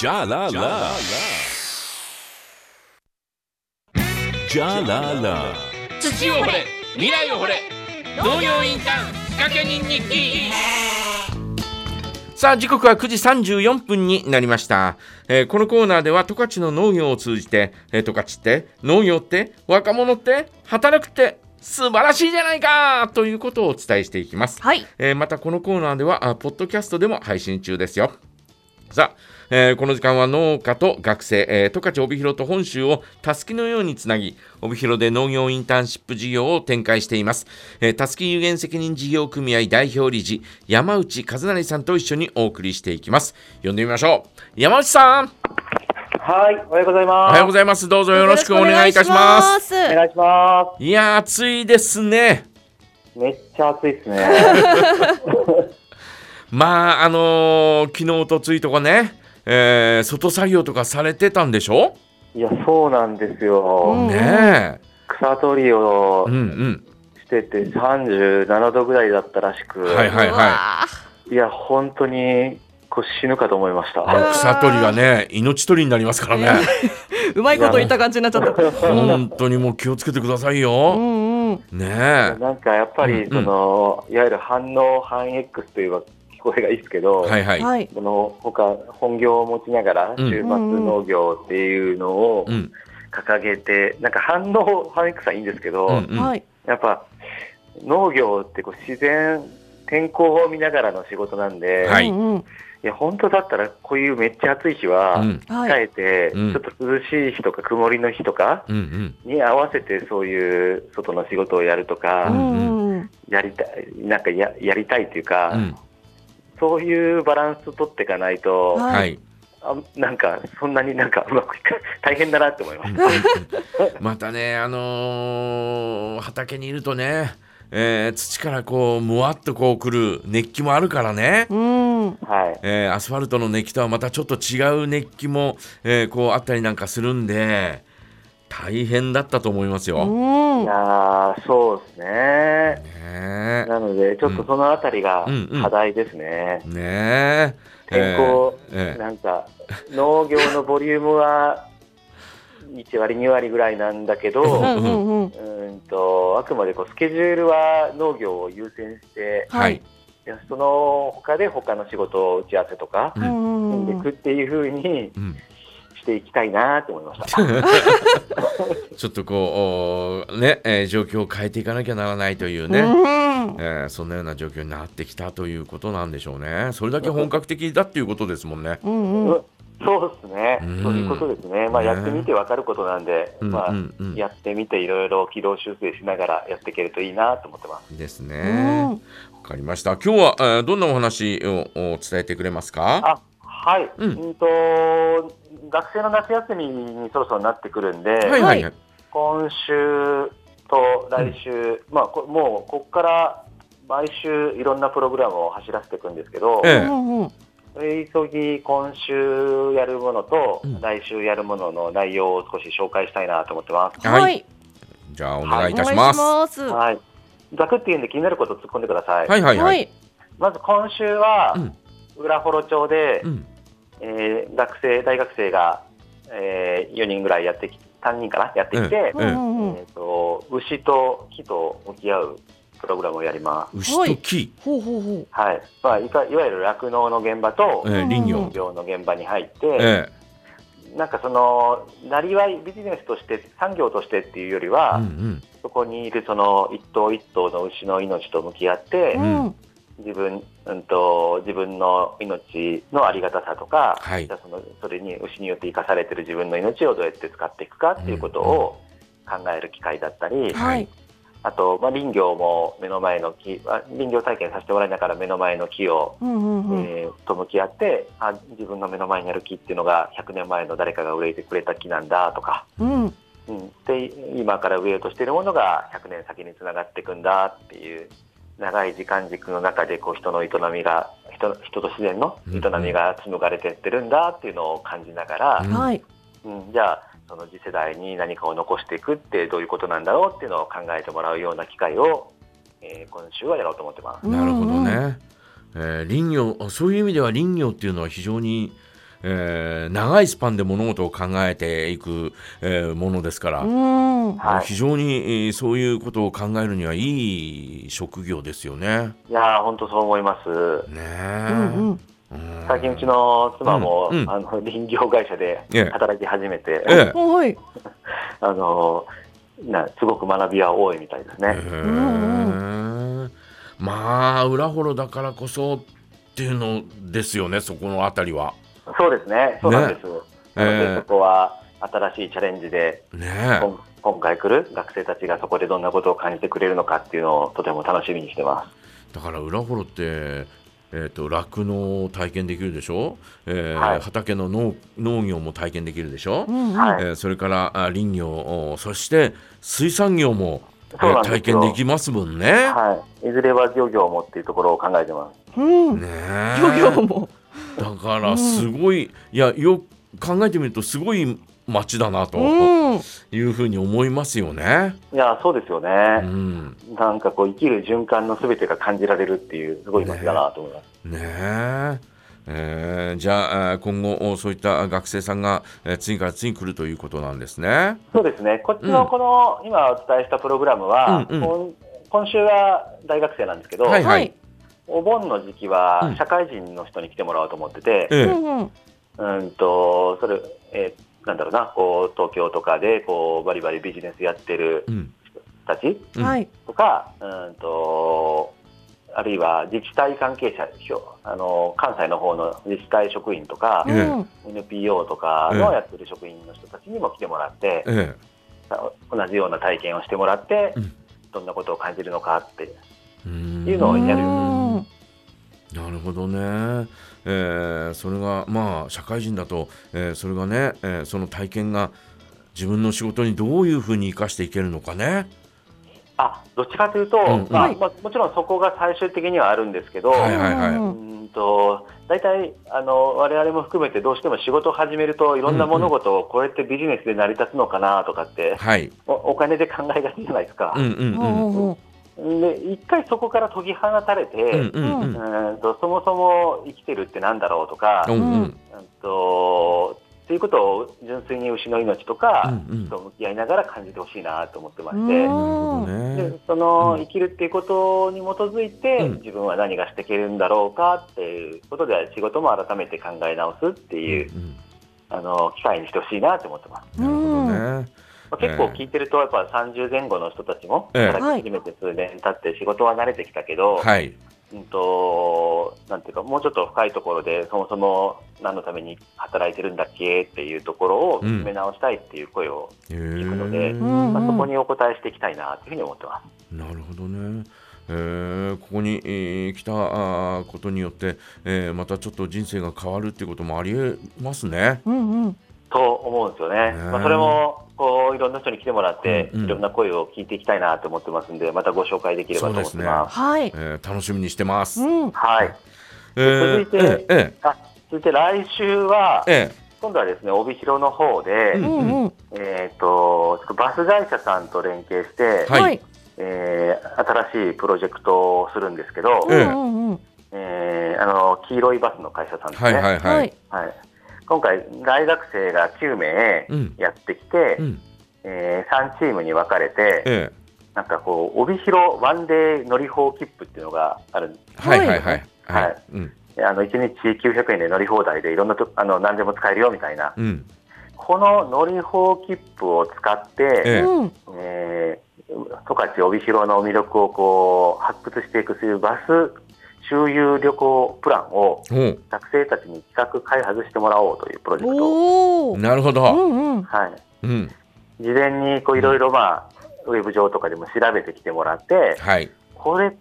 Ja la la. Ja la la. 土を掘れ未来を掘れ農業インターン仕掛け人日記さあ時刻は9時34分になりました、えーこのコーナーでは十勝の農業を通じてえー十勝って農業って若者って働くって素晴らしいじゃないかということをお伝えしていきます、はい。えーまたこのコーナーではあポッドキャストでも配信中ですよさあ、えーこの時間は農家と学生、えー十勝帯広と本州をたすきのようにつなぎ帯広で農業インターンシップ事業を展開しています。えーたすき有限責任事業組合代表理事山内和成さんと一緒にお送りしていきます。呼んでみましょう。山内さん。はい、おはようございおます。はようございます。どうぞよろしくお願いいたします。お願いしまいやー暑いですね。す。めっちゃ暑いですね。まああのー昨日とついとかね、えー外作業とかされてたんでしょ？いや、そうなんですよ。うん。ね草取りをえうんうん。してて37度ぐらいだったらしく、はいはいうはわいや、本当にこう死ぬかと思いました。の草取りがね命取りになりますからね。ー うまいこと言った感じになっちゃった。本当にもう気をつけてくださいうよんうん。ねえ。なんかやっぱりうんうん。その、いわゆる反応反 X といえば聞こえがいいですけど、はいはいはい。その他本業を持ちながらうん週末農業っていうのをうん掲げて、なんか反応反 X はいいんですけど、うんうんはい。やっぱ農業ってこう自然天候を見ながらの仕事なんで、、はいいうんうん。や本当だったらこういうめっちゃ暑い日は。控えて、うんちょっと涼しい日とか曇りの日とかうんうんに合わせてそういう外の仕事をやるとか、うんうんうん。やりたいなんかややりたいというか、うんそういうバランスを取っていかないと、はいはいあなんかそんなになんかうまくいか大変だなって思います。またねあのー畑にいるとねえー土からこうむわっとこうくる熱気もあるからねうん。はいえーアスファルトの熱気とはまたちょっと違う熱気も、えーこうあったりなんかするんで大変だったと思いますよ。うんい。やーそうですね。ねなので、ちょっとそのあたりがうん。うん。課題ですね。えねえ。天候、えーえーなんか、農業のボリュームは1割、2割ぐらいなんだけど、ううんとあくまでこうスケジュールは農業を優先して、はい。その他で他の仕事を打ち合わせとか、うん。でいくっていうふうにうんしていきたいなと思いました。ちょっとこうね、えー状況を変えていかなきゃならないというね、うんえーそんなような状況になってきたということなんでしょうね。それだけ本格的だっていうことですもんね。うんうん。そうですね、うんそういうことですね、まあ、ねやってみて分かることなんで、うんまあうんうんやってみて、いろいろ軌道修正しながらやっていけるといいなと思ってます。ですうね。んわかりました。今日は、えーどんなお話をお伝えてくれますか？あはい、ううんん、と学生の夏休みにそろそろなってくるんで、はいはいはい。今週と来週、まあ、こもうここから毎週いろんなプログラムを走らせていくんですけど、ええうんうん。急ぎ今週やるものと、うん来週やるものの内容を少し紹介したいなと思ってます。はいはい。じゃあお願いいたします。はい。ざくって言うんで気になること突っ込んでください。はいはいは。はいい。まず今週は、うん浦幌町で、うんえー学生、大学生が、え4人ぐらいやってき、3人かな？やってきて、うん。えー、と牛と木と向き合うプログラムをやります。牛と木、ほうほうほはい。まあ、いかいわゆる酪農の現場とえ、ー林業の現場に入って、えなんかその、なりわい、ビジネスとして、産業としてっていうよりえは、うんうんそこにいるその一頭一頭の牛の命と向き合って、う。うん。自分、うんと、自分の命のありがたさとか、はいじゃあそのそれに牛によって生かされている自分の命をどうやって使っていくかっていうことを考える機会だったり、はい。あと、まあ、林業も目の前の木、あ林業体験させてもらいながら目の前の木を、うんうんうん。えーと向き合ってあ、自分の目の前にある木っていうのが100年前の誰かが植えてくれた木なんだとか、うん。うん、で今から植えようとしているものが100年先につながっていくんだっていう長い時間軸の中でこう人の営みが人人と自然の営みが紡がれていってるんだっていうのを感じながら、うんはい。うん、じゃあその次世代に何かを残していくってどういうことなんだろうっていうのを考えてもらうような機会を、えー今週はやろうと思ってます。なるほど。ね。えー林業あそういう意味では林業っていうのは非常に、えー長いスパンで物事を考えていく、えーものですから、非常にえーそういうことを考えるにはいい職業ですよね。いやー、本当そう思います。ねうえ。んうん。うん最近うちの妻も、うんうんあの林業会社でええ働き始めて、ええはい。あのなすごく学びは多いみたいですね。まあ裏幌だからこそっていうのですよねそこのあたりは。そうですね、そうなんです。なので、ええそこは新しいチャレンジで、ね今回来る学生たちがそこでどんなことを感じてくれるのかっていうのをとても楽しみにしてまだから裏幌って、えー、と酪農を体験できるでしょ、えーはい畑の農農業も体験できるでしょ、うん。はい。えーそれからあ林業おそして水産業も、えー体験できますもんね。はい。いずれは漁業もっていうところを考えてます。うん。ねえ漁業も。だからすごい、いやよく考えてみるとすごい町だなとうん。いうふうに思いますよね。いや、そうですよね。うん、なんかこう、生きる循環のすべてが感じられるっていう、すごい街だなと思います。ねええーじゃあえー今後おそういった学生さんが、えー次から次に来るということなんですね。そうですね。こっちうんのこの、今お伝えしたプログラムは、うんうん今今週は大学生なんですけど、はいはい。お盆の時期うん。は社会人の人に来てもらおうと思ってて、ええ。うんと、それ、えーなんだろうな、こう、東京とかで、こう、バリバリビジネスやってるうん。人たちうん。はい。とか、うんと、あるいは自治体関係者、あの、関西の方の自治体職員とか、ええ。うん。NPO とかのやってる職員の人たちにも来てもらって、え同じような体験をしてもらって、うん。どんなことを感じるのかってえうん。いうのをやる。うんなるほどね。えーそれがまあ社会人だと、えーそれがね、えーその体験が自分の仕事にどういうふうに生かしていけるのかね。あどっちかというと、うんまあはいまあもちろんそこが最終的にはあるんですけど、はいはいはいうんうんと大体あの、我々も含めてどうしても仕事を始めると、いろんな物事をこうやってビジネスで成り立つのかなとかって、はい。おお金で考えがちじゃないですかうん。うんうん。うんうんで一回そこから解き放たれて、うんとそもそも生きてるってなんだろうとか、うんとっていうことを純粋に牛の命とか、うんうん。と向き合いながら感じてほしいなと思ってまして、で。そのうん。生きるっていうことに基づいて、うん。自分は何がしていけるんだろうかっていうことで仕事も改めて考え直すっていう、あの機会にしてほしいなと思ってます。なるほどね。まあ結構聞いてると、やっぱ30前後の人たちも、ええ働き始めて数年経って仕事は慣れてきたけど、はい。うんと、なんていうか、もうちょっと深いところで、そもそも何のために働いてるんだっけっていうところを見つめ直したいっていう声を、へくのでえ。うんまあ、そこにお答えしていきたいなというふうに思ってます。なるほどね。えーここに、えー来たことによって、えーまたちょっと人生が変わるっていうこともありえますね。うんうん。と思うんですよね。ねまあ、それも、こう、いろんな人に来てもらって、うんうんいろんな声を聞いていきたいなと思ってますんで、またご紹介できればと思ってます。はい。えー楽しみにしてます。うん。はい。えー続いてえあ、続いて来週は今度はですね、帯広の方で、うんうんうん。えっ、と、ちょっとバス会社さんと連携して、は。えー新しいプロジェクトをするんですけど、ええうんうん。えーあの、黄色いバスの会社さんですね。ーはいはいはい。はい。はい今回、大学生が9名うんやってきて、うん。え3チームに分かれて、えなんかこう、帯広ワンデー乗り放切符っていうのがあるんです。ーはいはいはい。ははいあの1日900円で乗り放題でいろんなとあの何でも使えるよみたいな、うん。この乗り放切符を使って、ええうん。えー十勝帯広の魅力をこう発掘していくというバス周遊旅行プランを学生たちに企画開発してもらおうというプロジェクトなるほど。んうん。はい、うん。事前にこういろいろまあウェブ上とかでも調べてきてもらってはい。これ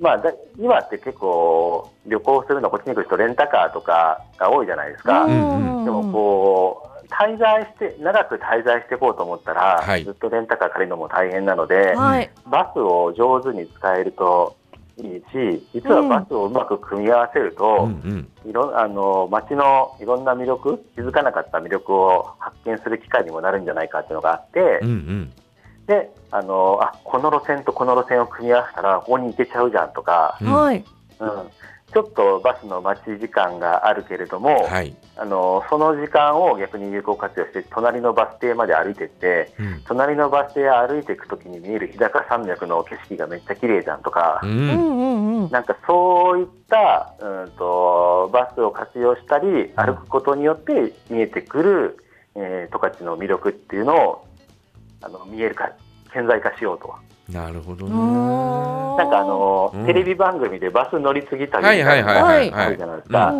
まあだ今って結構旅行するのこっちに来る人レンタカーとかが多いじゃないですか、んでもこう滞在して長く滞在していこうと思ったら、はいずっとレンタカー借りるのも大変なので、はい。バスを上手に使えるといいし、実はバスをうまく組み合わせるうと、んうん。いろあの街のいろんな魅力、気づかなかった魅力を発見する機会にもなるんじゃないかっていうのがあって、うんうん。であのあこの路線とこの路線を組み合わせたら、ここに行けちゃうじゃんとか、うんはい。うん、ちょっとバスの待ち時間があるけれども、はい。あのその時間を逆に有効活用して隣のバス停まで歩いてってうん。隣のバス停歩いていくときに見える日高山脈の景色がめっちゃ綺麗じゃんとか、うん。なんかそういった、うん、とバスを活用したり歩くことによって見えてくる、えー十勝の魅力っていうのをあの見えるか顕在化しようと。なるほどね。なんかあの、うんテレビ番組でバス乗り継ぎ旅みたはいいはいなはいはいのがあるはい。じゃないですか。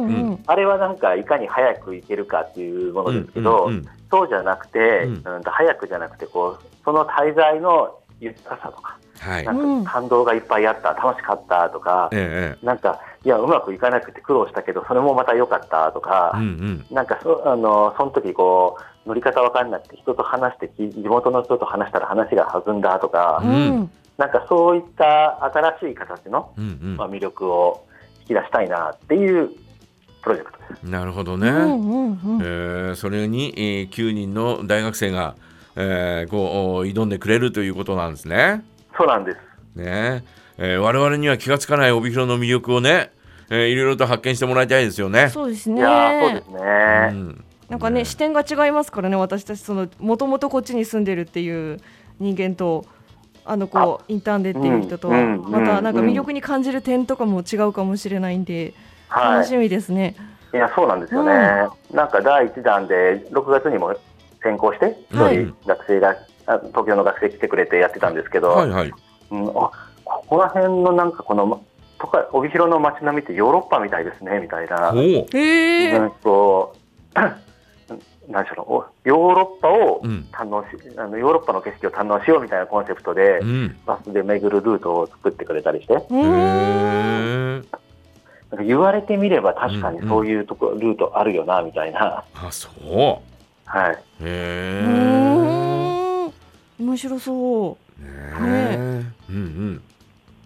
あれはなんかいかに早く行けるかっていうものですけど、うんうんそうじゃなくて、ううん早くじゃなくてこう、その滞在の豊かさとか、はいな。んか感動がいっぱいあった、楽しかったとか、ええなんか、いや、うまくいかなくて苦労したけど、それもまた良かったとかええ。う、んなんかそ、あの、その時こう、乗り方わかんなくて、人と話して、き地元の人と話したら話が弾んだとか、うんうんなんかそういった新しい形の、うん。うんまあ、魅力を引き出したいなっていうプロジェクトです。うん。なるほどね。うんうんうんえーそれに、えー9人の大学生が、えーこう挑んでくれるということなんですね。そうなんです。ねえー我々には気がつかない帯広の魅力をね、えーいろいろと発見してもらいたいですよね。そうですいやーそうねですね。うんなんかね視点が違いますからね私たちそのもともとこっちに住んでるっていう人間とあのこうインターンでっていう人とはうんうんまたなんか魅力に感じる点とかも違うかもしれないんではい。楽しみですね。いや、そうなんですよね。なんか第1弾で6月にも先行して、一はい人学生が、あ東京の学生来てくれてやってたんですけど、はいはい。うん、あここら辺のなんかこの、とか帯広の街並みってヨーロッパみたいですねみたいな、おお。へえうんと、何でしょうおヨーロッパをうん。堪能し、あのヨーロッパの景色を堪能しようみたいなコンセプトでう、ん。バスで巡るルートを作ってくれたりして、うへんえ。なんか言われてみれば確かにそういうとこ、ルートあるよなみたいな、あ、そう。はい。へえ。うん面白そう。ねえ。うんうん。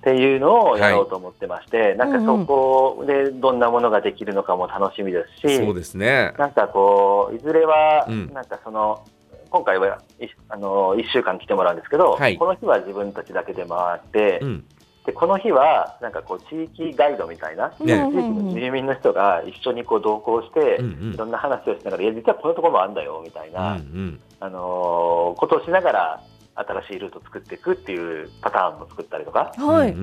っていうのをやろうと思ってまして、なんかそこでどんなものができるのかも楽しみですし、そうですね。なんかこう、いずれはうん、なんかその、今回はいあの1週間来てもらうんですけど、はいこの日は自分たちだけで回って、うん。でこの日はなんかこう地域ガイドみたいな、ねうん地域の住民の人が一緒にこう同行して、うんいろんな話をしながら、いや、実はこのところもあるんだよみたいうん。な、うんあのーことをしながら、新しいルートを作っていくっていうパターンも作ったりとか、うん。はい。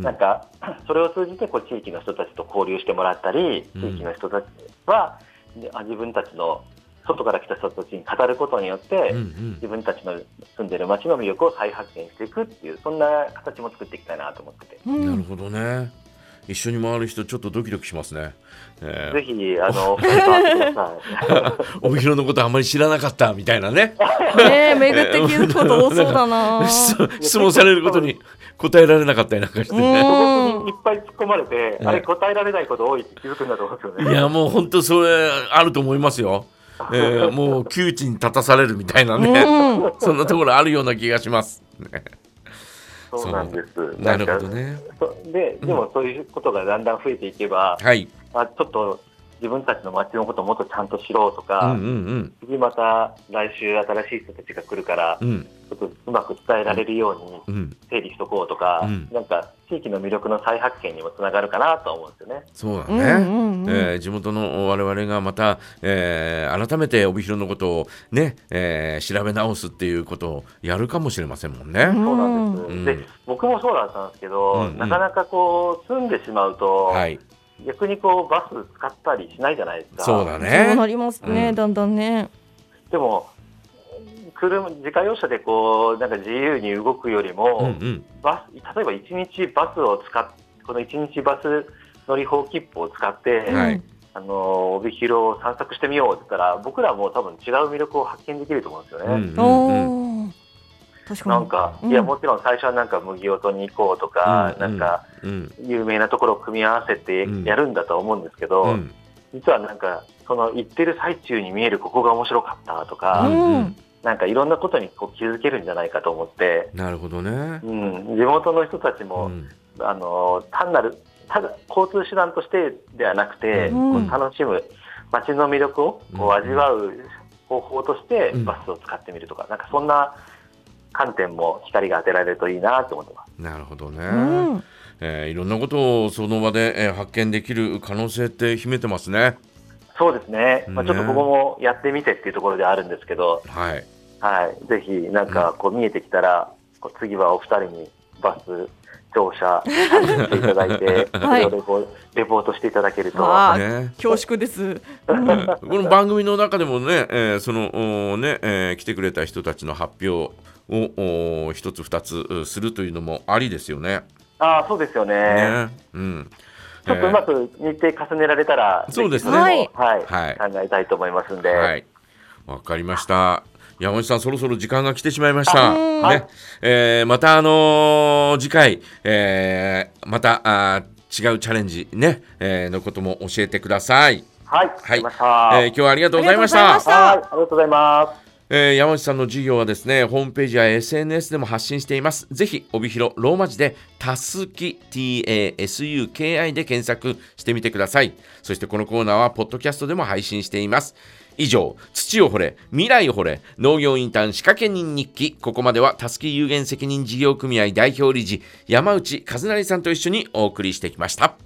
なんか、それを通じてこう地域の人たちと交流してもらったり、うん地域の人たちは、であ自分たちの外から来た人たちに語ることによって、うんうん自分たちの住んでる街の魅力を再発見していくっていう、そんな形も作っていきたいなと思ってて、うなんるほどね。一緒に回る人ちょっとドキドキしますね。え ぜひ、あの、二人と会ってください。ー、帯広のことあんまり知らなかったみたいなね。ねえ巡って聞くこと多そうだな。質 質問されることに答えられなかったりなんかしてうね。んいっぱい突っ込まれて、あれ答えられないこと多いって気づくんだと思うんですよね。いやもう本当それあると思いますよ。えー、もう窮地に立たされるみたいなね、うんそんなところあるような気がします。ねそうなんです。なるほどね。そで、でもそういうことがだんだん増えていけば、はい。あちょっと自分たちの街のことをもっとちゃんと知ろうとうんか、うん次また来週新しい人たちが来るから、うんうんちょっとうまく伝えられるようにうん。整理しとこうとか、うんなんか地域の魅力の再発見にもつながるかなと思うんですよね。そうだうんね。うんうんえー地元の我々がまた、えー改めて帯広のことをね、えー調べ直すっていうことをやるかもしれませんもんね。そうなんです。うんで、僕もそうだったんですけど、うんうんなかなかこう住んでしまうと、はい。逆にこうバス使ったりしないじゃないですか。そうそうだね。なりますね、うんだんだんね。でも車自家用車でこうなんか自由に動くよりも、うんうん。バス例えば1日バスを使っこの1日バス乗り放切符を使って、はいあの帯広を散策してみようって言ったら僕らも多分違う魅力を発見できると思うんですよね。うんうんうん。なんか、うん。いやもちろん最初はなんか麦音に行こうとか、うん。なんかうん。有名なところを組み合わせてうん。やるんだと思うんですけど、うん。実はなんかその行ってる最中に見えるここが面白かったとか、なんかいろんなことにこう気づけるんじゃないかと思って、なるほどね。うん、地元の人たちうも、ん。あの単なるただ交通手段としてではなくて、うん。こう楽しむ街の魅力をこう味わう方法としてうん。バスを使ってみるとか、なんかそんな観点も光が当てられるといいなと思ってます。なるほどね。うん。えーいろんなことをその場で、えー発見できる可能性って秘めてますね。そうですね、まあ、ねちょっとここもやってみてっていうところであるんですけど、はい。はい、ぜひなんかこう見えてきたら、こう次はお二人にバス乗車していただいて、はいレポレポートしていただけると、ああ、ね恐縮です。この番組の中でもね、えーそのおね、えー来てくれた人たちの発表をお一つ二つうするというのもありですよね。ああそうですよねね。うん。ちょっとうまく日程重ねられたら、そうですねはいはい考えたいと思いますんで、はい。わかりました。山内さん、そろそろ時間が来てしまいました。あはいね、えーまた、あのー次回、えーまたあー違うチャレンジね、えーのことも教えてください。はい、わかりました。えー今日はありがとうございましありがとうございまたし。はい、ありがとうございます。えー山内さんの授業はですね、ホームページや SNS でも発信しています。ぜひ、帯広ローマ字で、たすき、TASUKI で検索してみてください。そしてこのコーナーは、ポッドキャストでも配信しています。以上、土を掘れ、未来を掘れ、農業インターン仕掛け人日記。ここまでは、たすき有限責任事業組合代表理事、山内和成さんと一緒にお送りしてきました。